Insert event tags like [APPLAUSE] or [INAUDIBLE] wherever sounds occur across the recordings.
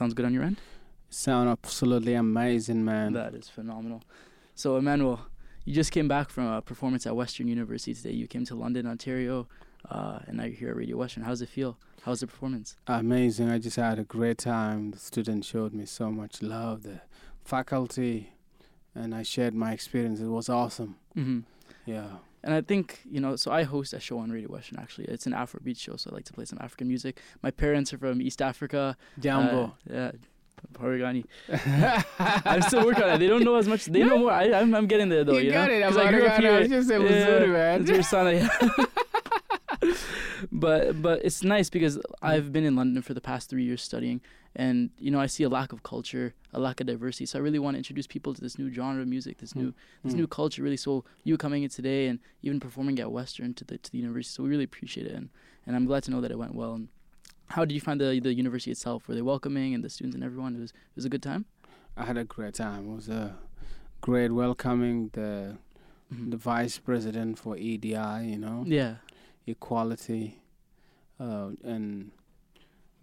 Sounds good on your end? Sound absolutely amazing, man. That is phenomenal. So, Emmanuel, you just came back from a performance at Western University today. You came to London, Ontario, uh, and now you're here at Radio Western. How's it feel? How was the performance? Amazing. I just had a great time. The students showed me so much love. The faculty, and I shared my experience. It was awesome. Mm-hmm. Yeah. And I think, you know, so I host a show on Radio Western actually. It's an Afrobeat show, so I like to play some African music. My parents are from East Africa. Jambo. Uh, yeah. Paragani. [LAUGHS] I'm still working on it. They don't know as much. They know more. I, am I'm, I'm getting there though. You, you got know? it. I'm I grew up here. I just said yeah, man. It's your son. Yeah. [LAUGHS] but but it's nice because I've been in London for the past three years studying, and you know I see a lack of culture, a lack of diversity. So I really want to introduce people to this new genre of music, this new this Mm. new culture. Really, so you coming in today and even performing at Western to the to the university. So we really appreciate it, and and I'm glad to know that it went well. And how did you find the the university itself? Were they welcoming and the students and everyone? It was it was a good time. I had a great time. It was a great welcoming. The Mhm. the vice president for EDI, you know, Yeah. equality, uh, and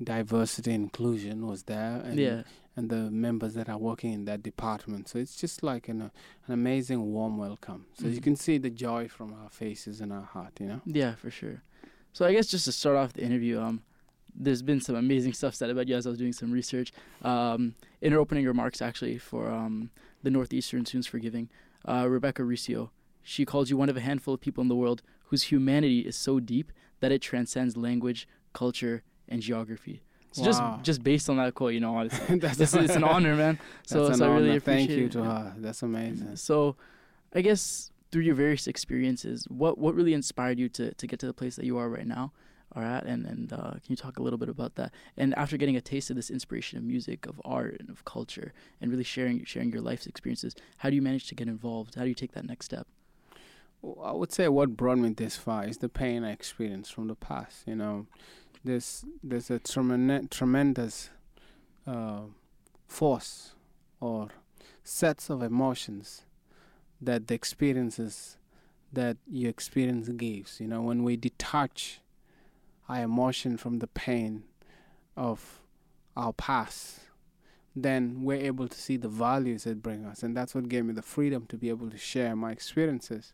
diversity inclusion was there, and yeah. and the members that are working in that department. So it's just like an, uh, an amazing warm welcome. So you Mhm. can see the joy from our faces and our heart, you know. Yeah, for sure. So I guess just to start off the interview, um, there's been some amazing stuff said about you as I was doing some research. Um, in her opening remarks, actually, for um, the Northeastern Students for Giving, uh, Rebecca Riccio, she called you one of a handful of people in the world whose humanity is so deep that it transcends language, culture, and geography. So Wow. just just based on that quote, you know, honestly, [LAUGHS] That's it's, it's an honor, man. [LAUGHS] So, so I really honor. appreciate Thank you her. That's amazing. So, I guess through your various experiences, what what really inspired you to to get to the place that you are right now, are at, and and uh, can you talk a little bit about that? And after getting a taste of this inspiration of music, of art, and of culture, and really sharing sharing your life's experiences, how do you manage to get involved? How do you take that next step? Well, I would say what brought me this far is the pain I experienced from the past. You know, there's there's a tremen- tremendous uh, force or sets of emotions that the experiences that you experience gives. You know, when we detach our emotion from the pain of our past, then we're able to see the values it brings us, and that's what gave me the freedom to be able to share my experiences.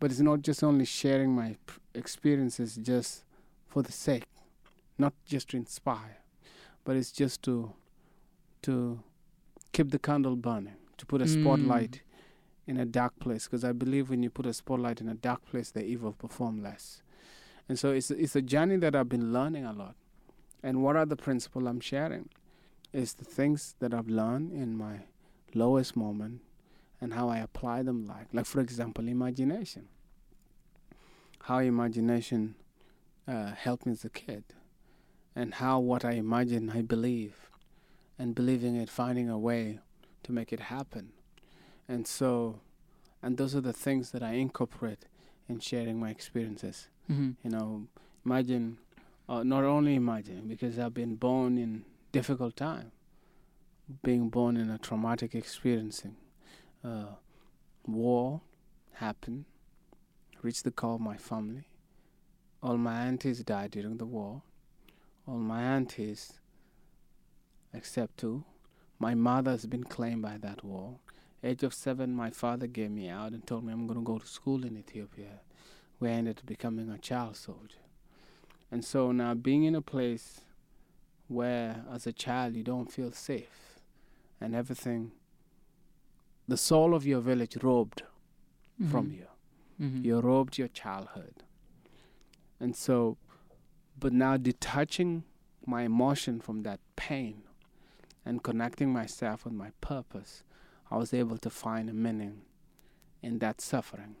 But it's not just only sharing my p- experiences just for the sake not just to inspire but it's just to to keep the candle burning to put a Mm. spotlight in a dark place because i believe when you put a spotlight in a dark place the evil perform less. And so it's it's a journey that i've been learning a lot. And what are the principles i'm sharing is the things that i've learned in my lowest moment and how I apply them like like for example imagination. How imagination uh, helped me as a kid and how what I imagine I believe and believing it finding a way to make it happen and so and those are the things that I incorporate in sharing my experiences Mm-hmm. you know imagine uh, not only imagine because I've been born in difficult time being born in a traumatic experiencing uh, war happened, reached the call of my family. All my aunties died during the war. All my aunties, except two, my mother has been claimed by that war. Age of seven, my father gave me out and told me I'm going to go to school in Ethiopia, where I ended up becoming a child soldier. And so now being in a place where, as a child, you don't feel safe and everything the soul of your village robbed from you. Mm-hmm. You robbed your childhood. And so, but now detaching my emotion from that pain and connecting myself with my purpose, I was able to find a meaning in that suffering,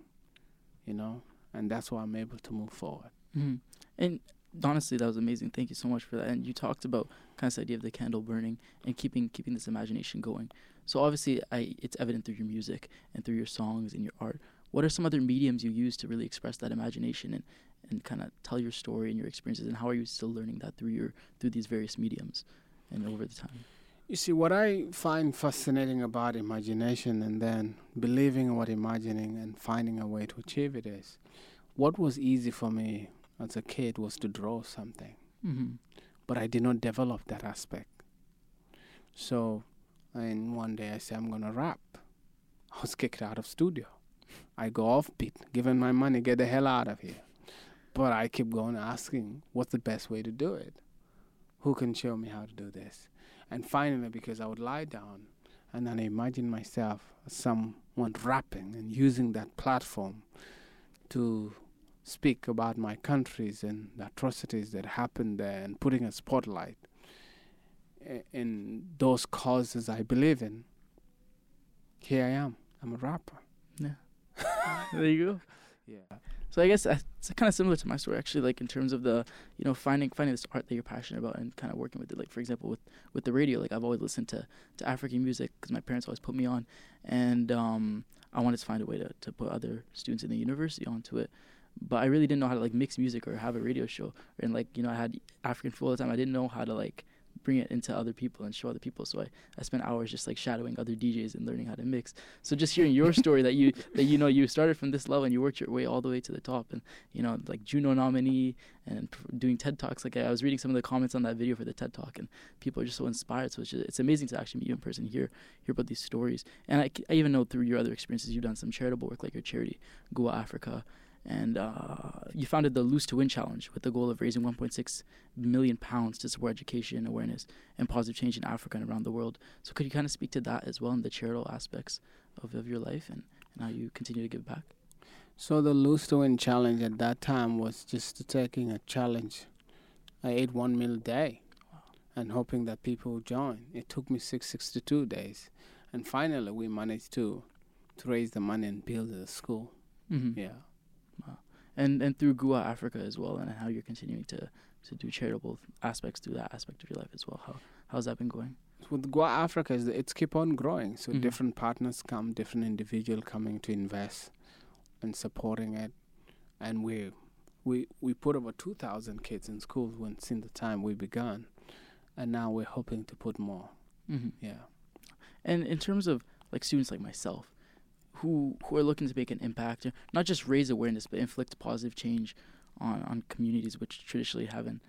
you know, and that's why I'm able to move forward. Mm-hmm. And honestly, that was amazing. Thank you so much for that. And you talked about kind of this idea of the candle burning and keeping keeping this imagination going. So obviously, I it's evident through your music and through your songs and your art. What are some other mediums you use to really express that imagination and, and kind of tell your story and your experiences? And how are you still learning that through your through these various mediums and over the time? You see, what I find fascinating about imagination and then believing in what imagining and finding a way to achieve it is what was easy for me as a kid was to draw something, Mm-hmm. but I did not develop that aspect. So, and one day I said, I'm going to rap. I was kicked out of studio. I go off beat, giving my money, get the hell out of here. But I keep going asking, what's the best way to do it? Who can show me how to do this? And finally, because I would lie down and then I imagine myself as someone rapping and using that platform to speak about my countries and the atrocities that happened there and putting a spotlight in those causes I believe in. Here I am. I'm a rapper. Yeah. [LAUGHS] there you go. Yeah. So I guess it's kind of similar to my story actually, like in terms of the you know finding finding this art that you're passionate about and kind of working with it. Like for example, with with the radio, like I've always listened to to African music because my parents always put me on, and um, I wanted to find a way to to put other students in the university onto it. But I really didn't know how to like mix music or have a radio show. And like you know, I had African food all the time. I didn't know how to like bring it into other people and show other people. So I, I spent hours just like shadowing other DJs and learning how to mix. So just hearing your [LAUGHS] story that you that you know you started from this level and you worked your way all the way to the top and you know like Juno nominee and doing TED talks. Like I was reading some of the comments on that video for the TED talk and people are just so inspired. So it's just, it's amazing to actually meet you in person, hear hear about these stories. And I, I even know through your other experiences you've done some charitable work like your charity Gua Africa and uh, you founded the Lose to Win Challenge with the goal of raising 1.6 million pounds to support education, awareness, and positive change in Africa and around the world. So, could you kind of speak to that as well and the charitable aspects of, of your life and, and how you continue to give back? So, the Lose to Win Challenge at that time was just taking a challenge. I ate one meal a day wow. and hoping that people would join. It took me 662 days. And finally, we managed to, to raise the money and build the school. Mm-hmm. Yeah and and through Gua Africa as well, and how you're continuing to to do charitable aspects through that aspect of your life as well. How how's that been going? With Gua Africa, it's keep on growing. So mm-hmm. different partners come, different individual coming to invest and supporting it, and we we we put over two thousand kids in schools when since the time we began, and now we're hoping to put more. Mm-hmm. Yeah. And in terms of like students like myself, who who are looking to make an impact, not just raise awareness, but inflict positive change on, on communities which traditionally haven't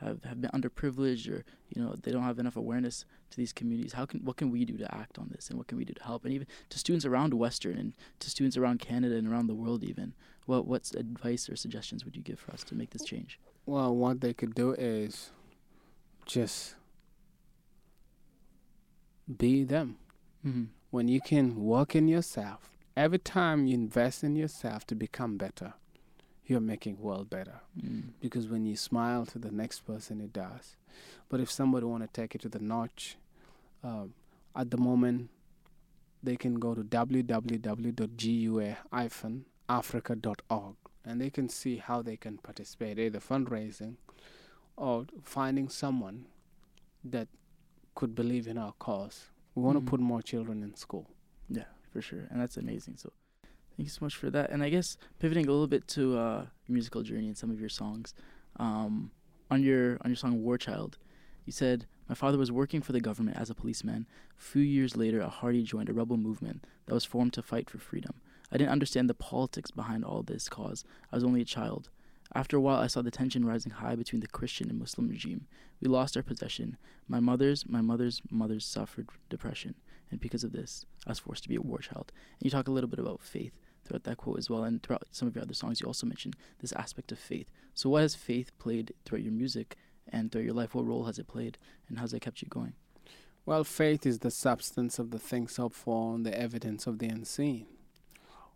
have, have been underprivileged or you know they don't have enough awareness to these communities. How can what can we do to act on this, and what can we do to help, and even to students around Western and to students around Canada and around the world, even what what's advice or suggestions would you give for us to make this change? Well, what they could do is just be them. Mm-hmm. When you can work in yourself, every time you invest in yourself to become better, you're making world better. Mm. Because when you smile to the next person, it does. But if somebody want to take it to the notch, uh, at the moment, they can go to www.gua-africa.org and they can see how they can participate, either fundraising or finding someone that could believe in our cause. We want to put more children in school. Yeah for sure, and that's amazing. So, thank you so much for that. And I guess pivoting a little bit to uh, your musical journey and some of your songs, um, on your on your song "War Child," you said, "My father was working for the government as a policeman. A few years later, a Hardy joined a rebel movement that was formed to fight for freedom. I didn't understand the politics behind all this cause. I was only a child." After a while, I saw the tension rising high between the Christian and Muslim regime. We lost our possession. My mother's, my mother's mothers suffered depression and because of this, I was forced to be a war child. And you talk a little bit about faith throughout that quote as well, and throughout some of your other songs, you also mention this aspect of faith. So, what has faith played throughout your music and throughout your life? What role has it played, and how's it kept you going? Well, faith is the substance of the things hoped for and the evidence of the unseen.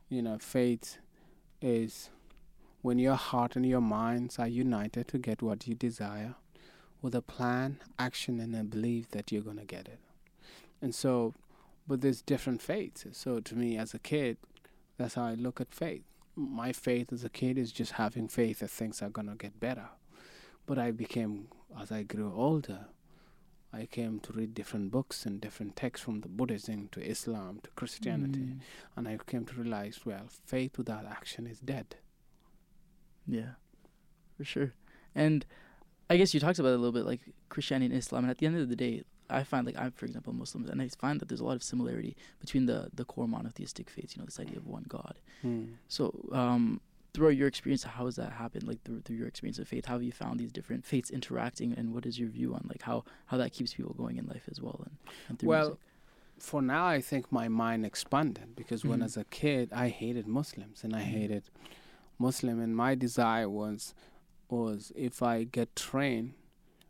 You know, faith is when your heart and your minds are united to get what you desire with a plan, action, and a belief that you're going to get it. And so, but there's different faiths. So to me, as a kid, that's how I look at faith. My faith as a kid is just having faith that things are gonna get better. But I became, as I grew older, I came to read different books and different texts from the Buddhism to Islam to Christianity, mm. and I came to realize, well, faith without action is dead. Yeah, for sure. And I guess you talked about it a little bit, like Christianity and Islam. And at the end of the day, I find like I'm for example Muslims and I find that there's a lot of similarity between the the core monotheistic faiths, you know, this idea of one God. Mm. So um, throughout your experience, how has that happened? Like through, through your experience of faith, how have you found these different faiths interacting, and what is your view on like how how that keeps people going in life as well? And, and through Well, music? for now, I think my mind expanded because when Mhm. as a kid I hated Muslims and I Mhm. hated Muslim, and my desire was was if I get trained,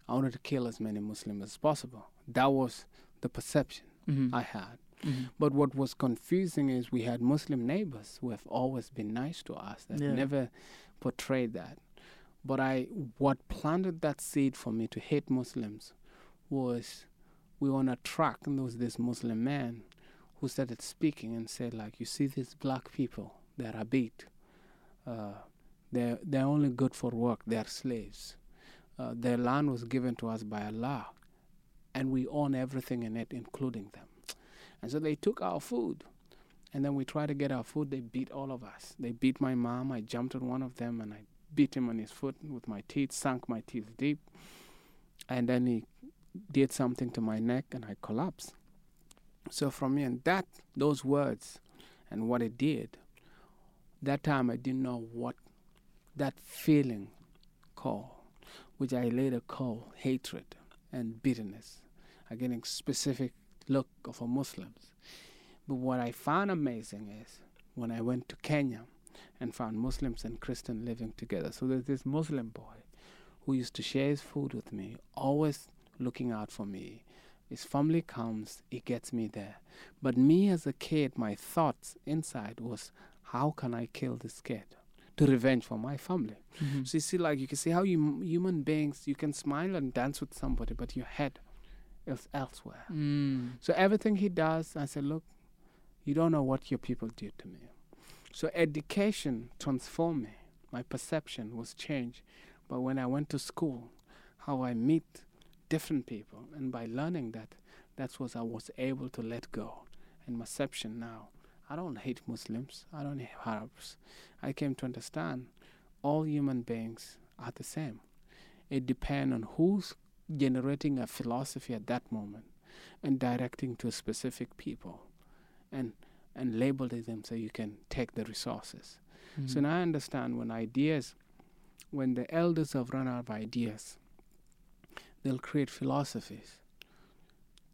I wanted to kill as many Muslims as possible. That was the perception Mhm. I had. Mhm. But what was confusing is we had Muslim neighbors who have always been nice to us. That Yeah. never portrayed that. But I, what planted that seed for me to hate Muslims was we were on a track and there was this Muslim man who started speaking and said like, you see these black people, they're a beat. Uh, they're, they're only good for work. They're slaves. Uh, their land was given to us by Allah and we own everything in it, including them. And so they took our food. And then we tried to get our food. They beat all of us. They beat my mom. I jumped on one of them and I beat him on his foot with my teeth, sunk my teeth deep. And then he did something to my neck and I collapsed. So from me and that, those words and what it did, that time I didn't know what that feeling called, which I later call hatred and bitterness against specific look of a Muslims. But what I found amazing is when I went to Kenya and found Muslims and Christians living together. So there's this Muslim boy who used to share his food with me, always looking out for me. His family comes, he gets me there. But me as a kid, my thoughts inside was, how can I kill this kid to revenge for my family? Mhm. So you see, like you can see how you human beings you can smile and dance with somebody, but your head is elsewhere. Mm. So everything he does, I said, look, you don't know what your people did to me. So education transformed me. My perception was changed. But when I went to school, how I meet different people, and by learning that, that's what I was able to let go. And my perception now, I don't hate Muslims. I don't hate Arabs. I came to understand all human beings are the same. It depends on who's generating a philosophy at that moment and directing to specific people and and labeling them so you can take the resources. So Mhm. now I understand when ideas when the elders have run out of ideas, they'll create philosophies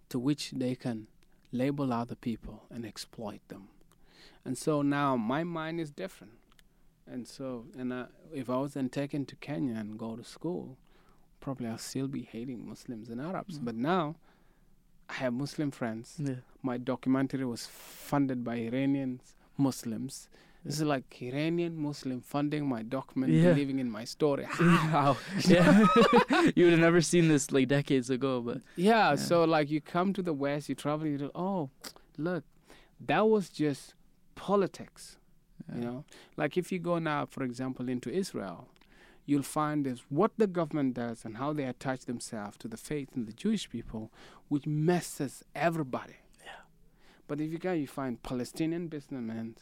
to which they can label other people and exploit them. And so now my mind is different. And so, and uh, if I was then taken to Kenya and go to school, probably I'll still be hating Muslims and Arabs. Mm. But now I have Muslim friends. Yeah. My documentary was funded by Iranians, Muslims. This is like Iranian Muslim funding my document, Yeah. believing in my story. Wow. [LAUGHS] Yeah. [LAUGHS] [LAUGHS] you would have never seen this like decades ago, but Yeah, Yeah. so like you come to the West, you travel, you do, oh, look, that was just politics, yeah. you know? Like if you go now, for example, into Israel, you'll find is what the government does and how they attach themselves to the faith and the Jewish people, which messes everybody. Yeah. But if you go, you find Palestinian businessmen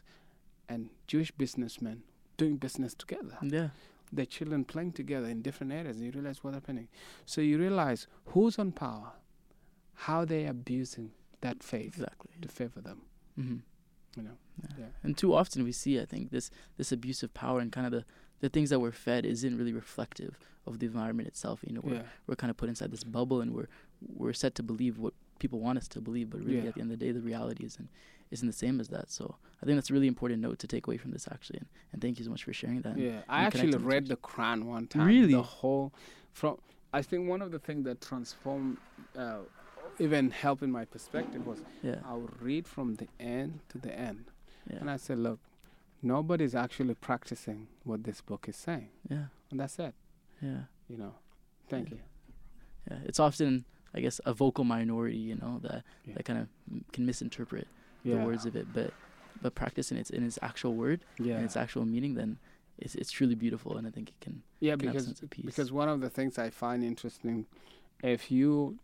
and Jewish businessmen doing business together. Yeah. their children playing together in different areas, and you realize what's happening. So you realize who's on power, how they're abusing that faith Exactly. to favor them. hmm You know. Yeah. And too often we see, I think, this this abuse of power and kind of the, the things that we're fed isn't really reflective of the environment itself. You know, we're, Yeah. we're kind of put inside this bubble and we're we're set to believe what people want us to believe, but really Yeah. at the end of the day, the reality isn't isn't the same as that. So I think that's a really important note to take away from this actually. And, and thank you so much for sharing that. Yeah. I actually read the Quran one time. Really? The whole from. I think one of the things that transformed, uh, even helped in my perspective was Yeah. I would read from the end to the end, Yeah. and I said, look, nobody's actually practicing what this book is saying, yeah. and that's it. Yeah. You know. Thank Yeah. you. Yeah. It's often, I guess, a vocal minority, you know, that Yeah. that kind of can misinterpret Yeah. the words of it, but but practicing it in its actual word Yeah. and its actual meaning, then it's it's truly beautiful, and I think it can Yeah, can because sense of peace. because one of the things I find interesting, if you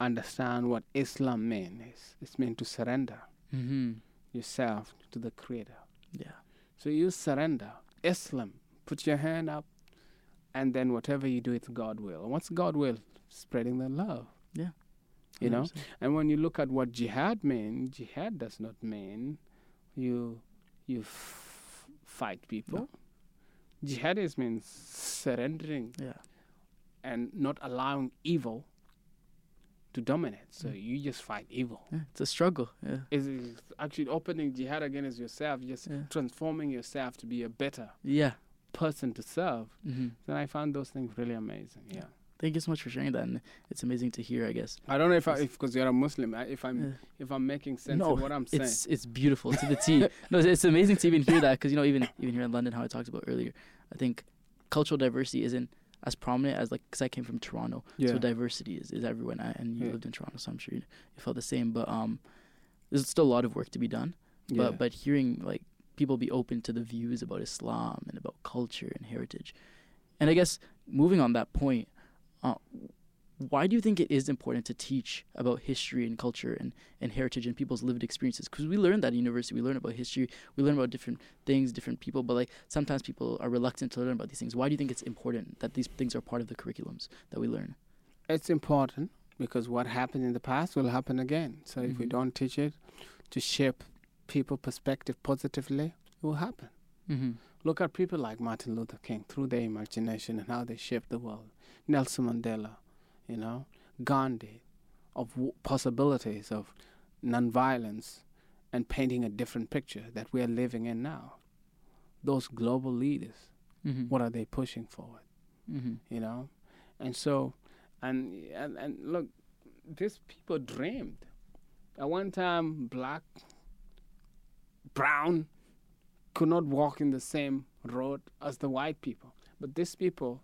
understand what Islam means, it's meant to surrender mm-hmm. yourself to the Creator. Yeah, So you surrender Islam, put your hand up, and then whatever you do, it's God will. And what's God will? Spreading the love. Yeah. You know. 100%. And when you look at what jihad means, jihad does not mean you you f- fight people. Jihadism means surrendering Yeah. and not allowing evil to dominate. So Mm. you just fight evil. yeah. It's a struggle. Yeah. It's it's actually opening jihad against yourself, just Yeah. transforming yourself to be a better Yeah. person to serve. hmm Then I found those things really amazing. Yeah. Thank you so much for sharing that, and it's amazing to hear. I guess. I don't know if I, if because you're a Muslim, I- if I'm if I'm making sense No, of what I'm saying. It's it's beautiful to the T. [LAUGHS] no, it's, it's amazing to even hear that because you know even even here in London, how I talked about earlier, I think cultural diversity isn't as prominent as like because I came from Toronto, yeah. so diversity is, is everywhere, and, I, and you Yeah. lived in Toronto, so I'm sure you, you felt the same. But um, there's still a lot of work to be done. yeah. But but hearing like people be open to the views about Islam and about culture and heritage, and I guess moving on that point, uh, why do you think it is important to teach about history and culture and, and heritage and people's lived experiences? Because we learn that at university, we learn about history, we learn about different things, different people, but like sometimes people are reluctant to learn about these things. Why do you think it's important that these things are part of the curriculums that we learn? it's important because what happened in the past will happen again. So if we Mhm. don't teach it to shape people perspective positively, it will happen. Mm-hmm. Look at people like Martin Luther King through their imagination and how they shaped the world. Nelson Mandela, you know, Gandhi, of w- possibilities of nonviolence and painting a different picture that we are living in now. Those global leaders, Mm-hmm. what are they pushing forward? Mm-hmm. You know, and so, and and and look, these people dreamed. At one time, black, brown, could not walk in the same road as the white people. But these people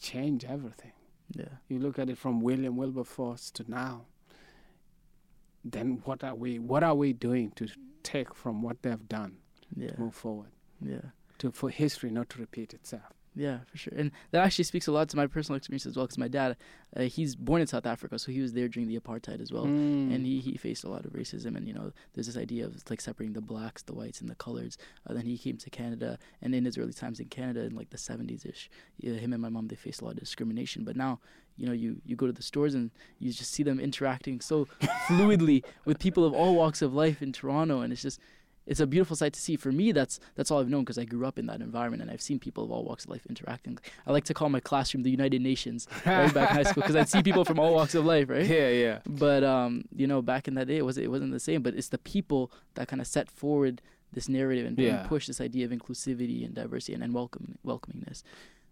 change everything. Yeah. You look at it from William Wilberforce to now. Then what are we? What are we doing to take from what they've done, Yeah. move forward, Yeah. to for history not to repeat itself? Yeah, for sure. And that actually speaks a lot to my personal experience as well. Because my dad, uh, he's born in South Africa, so he was there during the apartheid as well. Mm. And he, he faced a lot of racism, and you know, there's this idea of like separating the blacks, the whites, and the coloreds. Uh, then he came to Canada, and in his early times in Canada, in like the 70s ish, yeah, him and my mom they faced a lot of discrimination. But now, you know, you you go to the stores and you just see them interacting so [LAUGHS] fluidly with people of all walks of life in Toronto, and it's just it's a beautiful sight to see. For me, that's that's all I've known because I grew up in that environment and I've seen people of all walks of life interacting. I like to call my classroom the United Nations right back in high school because I'd see people from all walks of life, right? Yeah, yeah. But um, you know, back in that day, it was it wasn't the same. But it's the people that kind of set forward this narrative and, and push this idea of inclusivity and diversity and, and welcome welcomingness.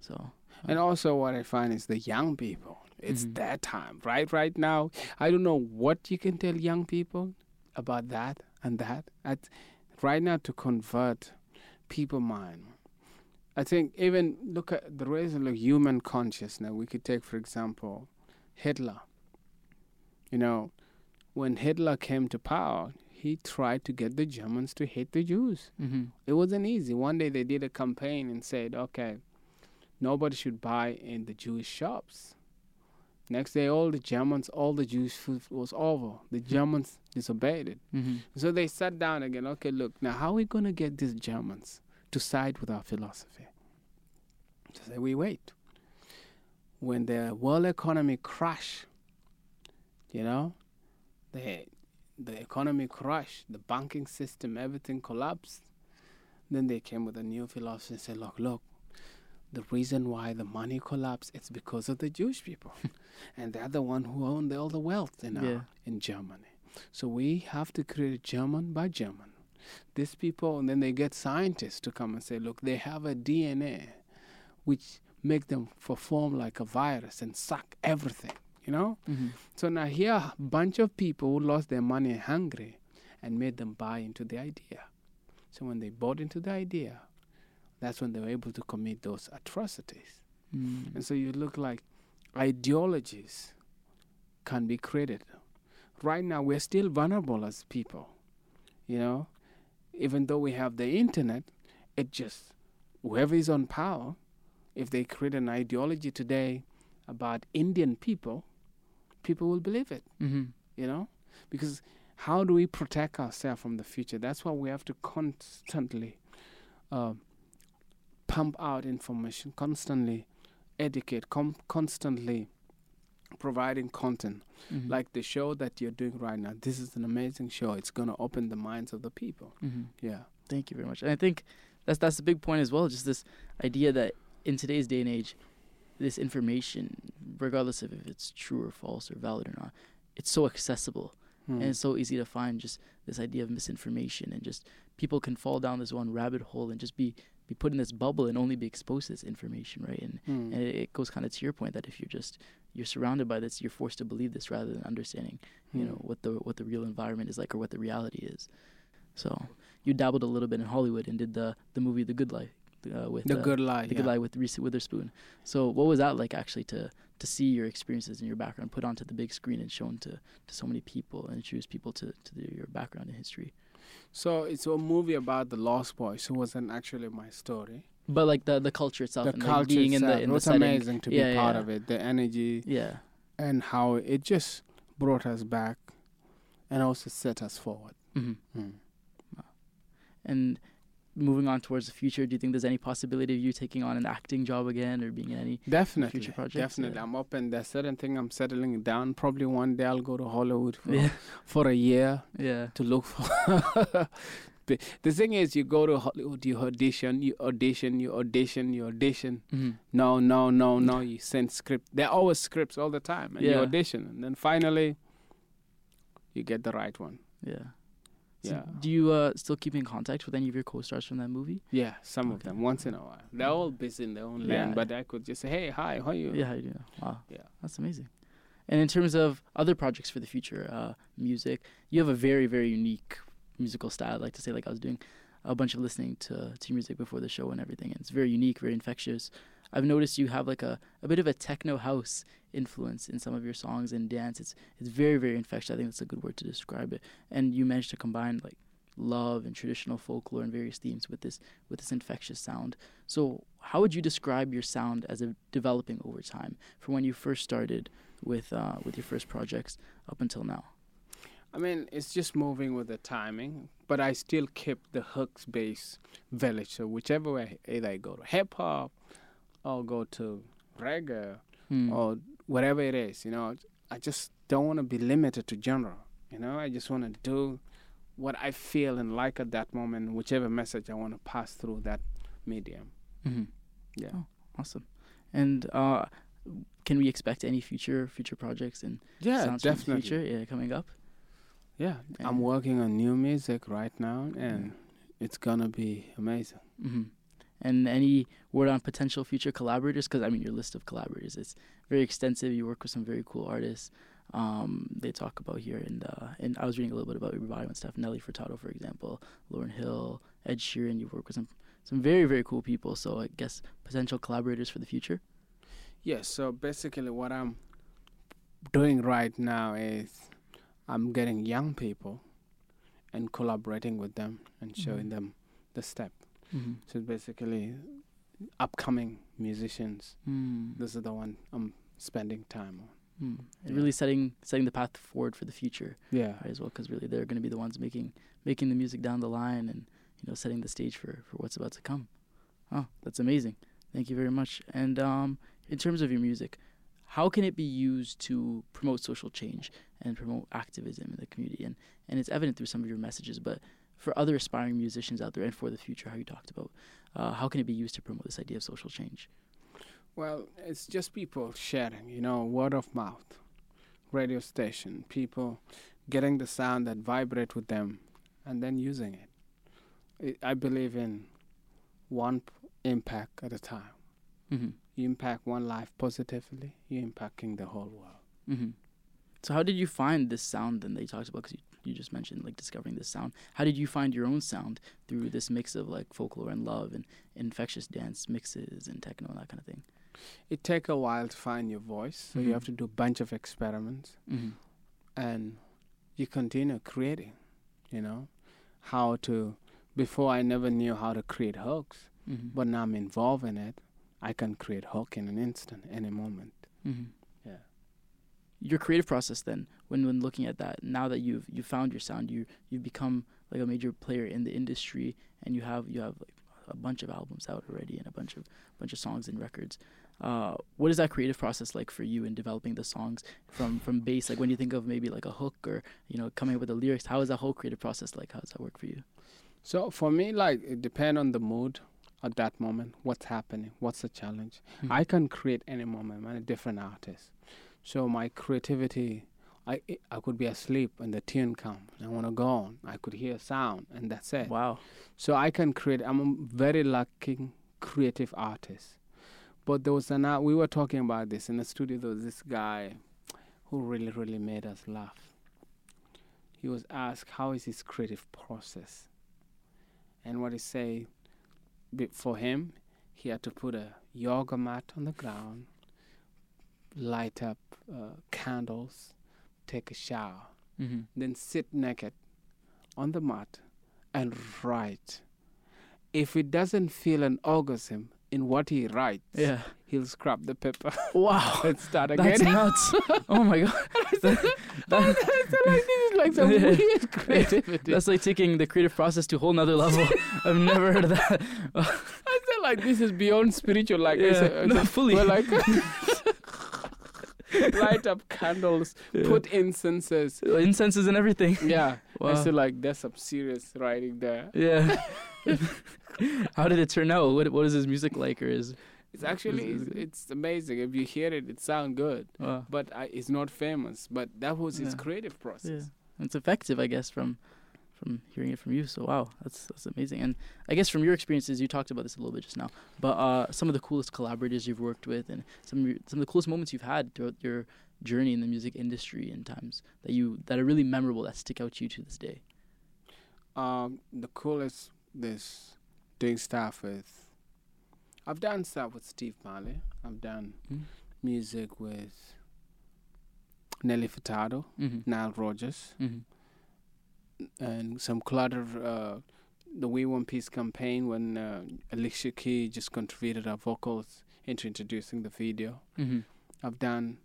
So And also, what I find is the young people. It's Mhm. their time, right? Right now, I don't know what you can tell young people about that and that. At, right now, to convert people mind. I think even look at the raise of human consciousness. We could take, for example, Hitler. You know, when Hitler came to power, he tried to get the Germans to hate the Jews. mm-hmm. It wasn't easy. One day they did a campaign and said, okay, nobody should buy in the Jewish shops. Next day, all the Germans, all the Jewish food was over. The Germans disobeyed it. Mm-hmm. So they sat down again. Okay, look, now how are we going to get these Germans to side with our philosophy? So say we wait. When the world economy crashed, you know, the the economy crashed, the banking system, everything collapsed. Then they came with a new philosophy and said, look, look, the reason why the money collapsed it's because of the Jewish people, [LAUGHS] and they're the one who own the, all the wealth in Yeah. our, in Germany. So we have to create German by German. These people, and then they get scientists to come and say, look, they have a DNA which make them perform like a virus and suck everything, you know? Mm-hmm. So now here a bunch of people who lost their money hungry and made them buy into the idea. So when they bought into the idea, that's when they were able to commit those atrocities. Mm-hmm. And so you look like ideologies can be created. Right now, we're still vulnerable as people. You know, even though we have the internet, it just, whoever is on power, if they create an ideology today about Indian people, people will believe it, Mm-hmm. you know? Because how do we protect ourselves from the future? That's why we have to constantly uh, pump out information, constantly educate, com- constantly providing content. Mm-hmm. Like the show that you're doing right now. This is an amazing show. It's going to open the minds of the people. mm-hmm. Yeah. Thank you very much. And I think that's that's a big point as well. Just this idea that in today's day and age, this information, regardless of if it's true or false or valid or not, it's so accessible Hmm. and it's so easy to find. Just this idea of misinformation and just people can fall down this one rabbit hole and just be be put in this bubble and only be exposed to this information, right? And Hmm. and it, goes kind of to your point that if you're just you're surrounded by this, you're forced to believe this rather than understanding, you Hmm. know, what the what the real environment is like or what the reality is. So you dabbled a little bit in Hollywood and did the the movie The Good Life uh, with the uh, good lie. The yeah. Good Lie with Reese Witherspoon. So what was that like actually to to see your experiences and your background put onto the big screen and shown to, to so many people and introduce people to, to the, your background and history? So it's a movie about the Lost Boys, who wasn't actually my story. But like the the culture itself the and culture like being in the in it the was setting. amazing to Yeah, be part yeah. of it. The energy Yeah. and how it just brought us back, and also set us forward. hmm Hmm. And moving on towards the future, do you think there's any possibility of you taking on an acting job again or being in any? Definitely, Future projects, definitely. yeah. I'm open. There's certain thing I'm settling down. Probably one day I'll go to Hollywood for Yeah. for a year Yeah. to look for. [LAUGHS] the, thing is, you go to Hollywood, you audition, you audition, you audition, you audition. hmm No, no, no, no. You send script. There are always scripts all the time, and you audition, and then finally, you get the right one. Yeah. So Yeah. Do you uh, still keep in contact with any of your co-stars from that movie? Yeah, some of them once in a while. They're all busy in their own Yeah. land, but I could just say, "Hey, hi, how are you?" Yeah, do. Wow. Yeah. That's amazing. And in terms of other projects for the future, uh, music, you have a very, very unique musical style. I'd like to say, like I was doing a bunch of listening to, to music before the show and everything. And it's very unique, very infectious. I've noticed you have like a, a bit of a techno house influence in some of your songs and dance. It's it's very, very infectious. I think that's a good word to describe it. And you managed to combine like love and traditional folklore and various themes with this with this infectious sound. So how would you describe your sound as a developing over time from when you first started with uh, with your first projects up until now? I mean, it's just moving with the timing, but I still keep the hooks base village. So whichever way, I go to hip hop, or go to reggae, Hmm. or whatever it is, you know, I just don't want to be limited to genre. You know, I just want to do what I feel and like at that moment, whichever message I want to pass through that medium. hmm Yeah. Oh, awesome. And uh, can we expect any future future projects and Yeah, sounds from the definitely. future yeah, coming up? Yeah, I'm working on new music right now, and it's gonna be amazing. hmm And any word on potential future collaborators? Because I mean, your list of collaborators is very extensive. You work with some very cool artists. Um, they talk about here, and and I was reading a little bit about your bio and stuff. Nelly Furtado, for example, Lauryn Hill, Ed Sheeran. You work with some some very very cool people. So I guess potential collaborators for the future. Yes. So basically, what I'm doing right now is I'm getting young people and collaborating with them and showing Mhm. them the step. Mm-hmm. So basically, upcoming musicians. Mm. This is the one I'm spending time on. Mm. Yeah. really setting setting the path forward for the future Yeah. right, as well, because really they're going to be the ones making making the music down the line and you know setting the stage for for what's about to come. Oh, that's amazing. Thank you very much. And um, in terms of your music, how can it be used to promote social change and promote activism in the community? And and it's evident through some of your messages, but for other aspiring musicians out there and for the future, how you talked about, uh, how can it be used to promote this idea of social change? Well, it's just people sharing, you know, word of mouth, radio station, people getting the sound that vibrate with them and then using it. I I believe in one p- impact at a time. Mm-hmm. You impact one life positively, you're impacting the whole world. Mm-hmm. So how did you find this sound then that you talked about? Because you, you just mentioned like discovering this sound. How did you find your own sound through this mix of like folklore and love and infectious dance mixes and techno and that kind of thing? It take a while to find your voice, so Mhm. you have to do a bunch of experiments Mm-hmm. and you continue creating, you know, how to before I never knew how to create hooks. Mm-hmm. but now I'm involved in it, I can create hook in an instant, any moment. mm-hmm. Your creative process then when when looking at that now that you've you found your sound you you've become like a major player in the industry and you have you have like a bunch of albums out already and a bunch of bunch of songs and records uh, what is that creative process like for you in developing the songs from from bass like when you think of maybe like a hook or you know coming up with the lyrics how is that whole creative process like how does that work for you So for me, like it depends on the mood at that moment, what's happening, what's the challenge. Mhm. I can create any moment. I'm a different artist, so my creativity. I I could be asleep and the tune comes. I want to go on. I could hear sound and that's it. Wow. So I can create. I'm a very lucky creative artist. But there was an art, we were talking about this in the studio. There was this guy who really, really made us laugh. He was asked how is his creative process, and what he say, for him, he had to put a yoga mat on the ground, light up uh, candles, take a shower, Mm-hmm. then sit naked on the mat and write. If it doesn't feel an orgasm in what he writes, Yeah. he'll scrap the paper Wow. [LAUGHS] and start again. That's nuts. [LAUGHS] oh my god. [LAUGHS] That- that- so like, this is like some Yeah. weird creativity. that's like taking the creative process to a whole nother level. I've never heard of that. I said like this is beyond spiritual. Like I Yeah. said, No, fully. we're like [LAUGHS] light up [LAUGHS] candles, Yeah. put incenses. incenses and everything. [LAUGHS] Yeah, Wow. I said like there's some serious writing there. Yeah. How did it turn out? What What is his music like, or is? It's actually it's, it's amazing. If you hear it, it sounds good. Wow. But I, it's not famous. But that was his Yeah. creative Yeah. process. It's effective, I guess, from from hearing it from you. So wow, that's that's amazing. And I guess from your experiences, you talked about this a little bit just now. But uh, some of the coolest collaborators you've worked with, and some of your, some of the coolest moments you've had throughout your journey in the music industry, and times that you that are really memorable that stick out to you to this day. Um, the coolest this doing stuff with. I've done stuff with Steve Marley. I've done Mm. music with Nelly Furtado, Mm-hmm. Nile Rodgers, Mm-hmm. And some clutter. Uh, the We Want Peace campaign when uh, Alicia Key just contributed her vocals into introducing the video. Mm-hmm. I've done.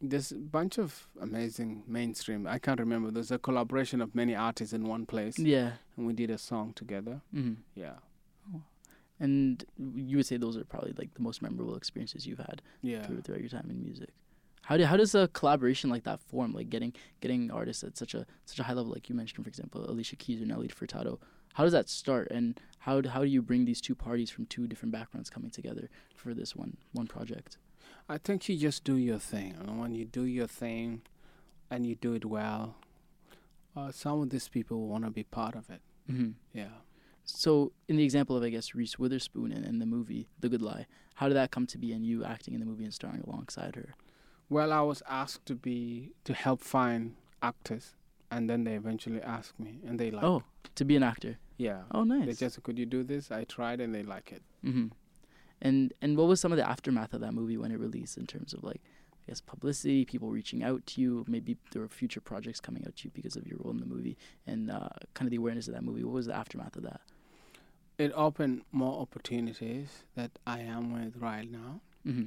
There's a bunch of amazing mainstream. I can't remember. There's a collaboration of many artists in one place, Yeah. and we did a song together. Mm-hmm. Yeah, And you would say those are probably like the most memorable experiences you've had yeah. through, throughout your time in music. How do how does a collaboration like that form? Like getting getting artists at such a such a high level, like you mentioned, for example, Alicia Keys or Nelly Furtado. How does that start, and how do, how do you bring these two parties from two different backgrounds coming together for this one one project? I think you just do your thing, and when you do your thing, and you do it well, uh, some of these people want to be part of it. Mm-hmm. Yeah. So, in the example of I guess Reese Witherspoon in, in the movie The Good Lie, how did that come to be, and you acting in the movie and starring alongside her? Well, I was asked to be to help find actors, and then they eventually asked me, and they like, oh, to be an actor. yeah. Oh, nice. They just could you do this? I tried, and they like it. hmm And and what was some of the aftermath of that movie when it released in terms of like I guess publicity, people reaching out to you, maybe there were future projects coming out to you because of your role in the movie, and uh, kind of the awareness of that movie. What was the aftermath of that? It opened more opportunities that I am with right now, hmm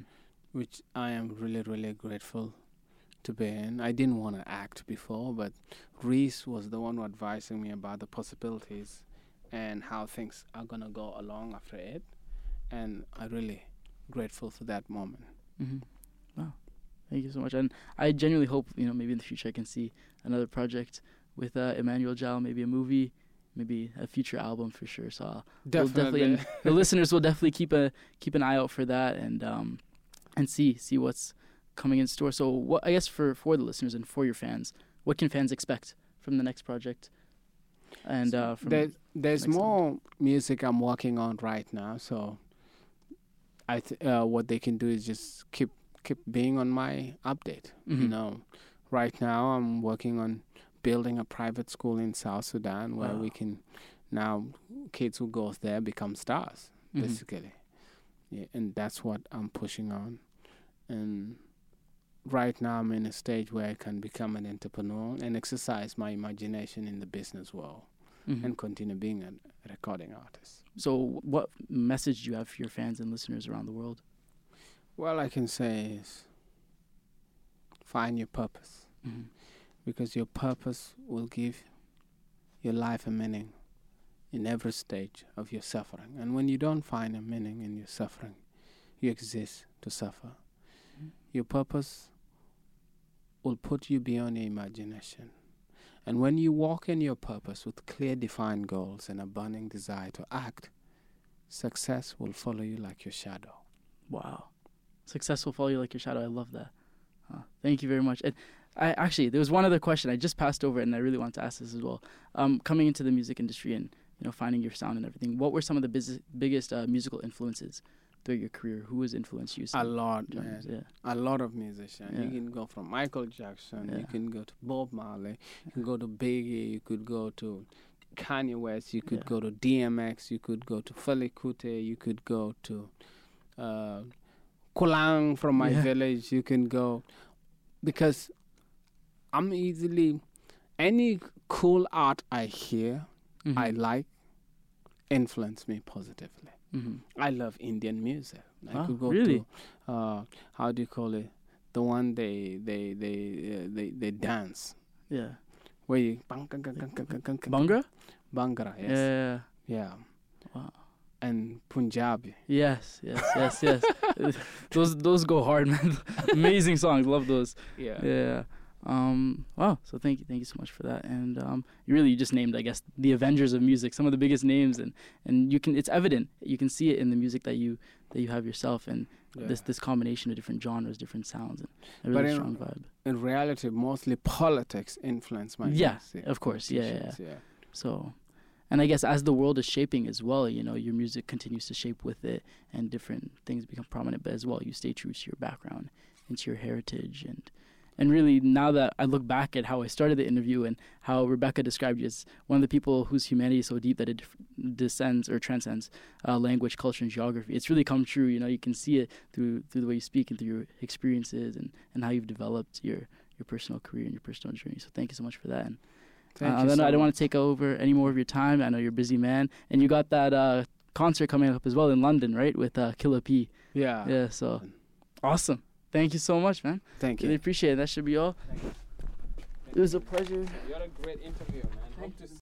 which I am really, really grateful to be in. I didn't want to act before, but Reese was the one advising me about the possibilities and how things are gonna go along after it, and I'm really grateful for that moment. hmm Wow, thank you so much. And I genuinely hope you know maybe in the future I can see another project with uh, Emmanuel Jal, maybe a movie, maybe a future album for sure. So I'll, we'll definitely the listeners will definitely keep a keep an eye out for that and um and see see what's coming in store. So what I guess for for the listeners and for your fans, what can fans expect from the next project? And uh, from There, there's next more music I'm working on right now, so I th- uh, what they can do is just keep keep being on my update. You Mhm. know, right now I'm working on building a private school in South Sudan where Wow. we can now kids who go there become stars, Mhm. basically. Yeah, and that's what I'm pushing on. And right now I'm in a stage where I can become an entrepreneur and exercise my imagination in the business world Mhm. and continue being a recording artist. so what message do you have for your fans and listeners around the world? Well, I can say is find your purpose Mhm. because your purpose will give your life a meaning in every stage of your suffering. And when you don't find a meaning in your suffering, you exist to suffer. Your purpose will put you beyond your imagination. And when you walk in your purpose with clear, defined goals and a burning desire to act, success will follow you like your shadow. Wow. Success will follow you like your shadow. I love that. Uh, thank you very much. And I actually there was one other question I just passed over, and I really want to ask this as well. Um, coming into the music industry and you know finding your sound and everything, what were some of the biz- biggest uh, musical influences throughout your career? Who has influenced you? A lot, genres? man. Yeah. A lot of musicians. Yeah. You can go from Michael Jackson. Yeah. You can go to Bob Marley. You can go to Biggie. You could go to Kanye West. You could go to DMX. You could go to Fela Kuti. You could go to uh, Kulang from my village. You can go because I'm easily any cool art I hear Mhm. I like influence me positively. Mhm. I love Indian music. I Oh, could go really? to uh, how do you call it? The one they they they uh, they they dance Yeah. where you bang, bang, bang, bang, bang, bang, bang, Bunga. Bhangra, yes, Yeah. yeah, Wow. and Punjabi. Yes. Yes. Yes. Yes. [LAUGHS] those those go hard, man. [LAUGHS] Amazing songs. Love those. Yeah, Yeah. Um, wow. So thank you, thank you so much for that. And um, you really you just named, I guess, the Avengers of music, some of the biggest names, and and you can it's evident you can see it in the music that you that you have yourself, and yeah. this this combination of different genres, different sounds, and a But really in- strong vibe. in reality, mostly politics influence my Yeah, music. of course. Yeah, yeah, yeah. So, and I guess as the world is shaping as well, you know, your music continues to shape with it, and different things become prominent. But as well, you stay true to your background and to your heritage, and and really now that I look back at how I started the interview and how Rebecca described you as one of the people whose humanity is so deep that it descends or transcends uh, language, culture, and geography, it's really come true. You know, you can see it through through the way you speak and through your experiences and and how you've developed your your personal career and your personal journey. So thank you so much for that. And Thank uh, you so I don't want to take over any more of your time. I know you're a busy man, and you got that uh, concert coming up as well in London, right? With uh, Killer P. Yeah, Yeah, so awesome. Thank you so much, man. Thank Really you. appreciate it. That should be all. It was a pleasure. You had a great interview, man. Thank Hope to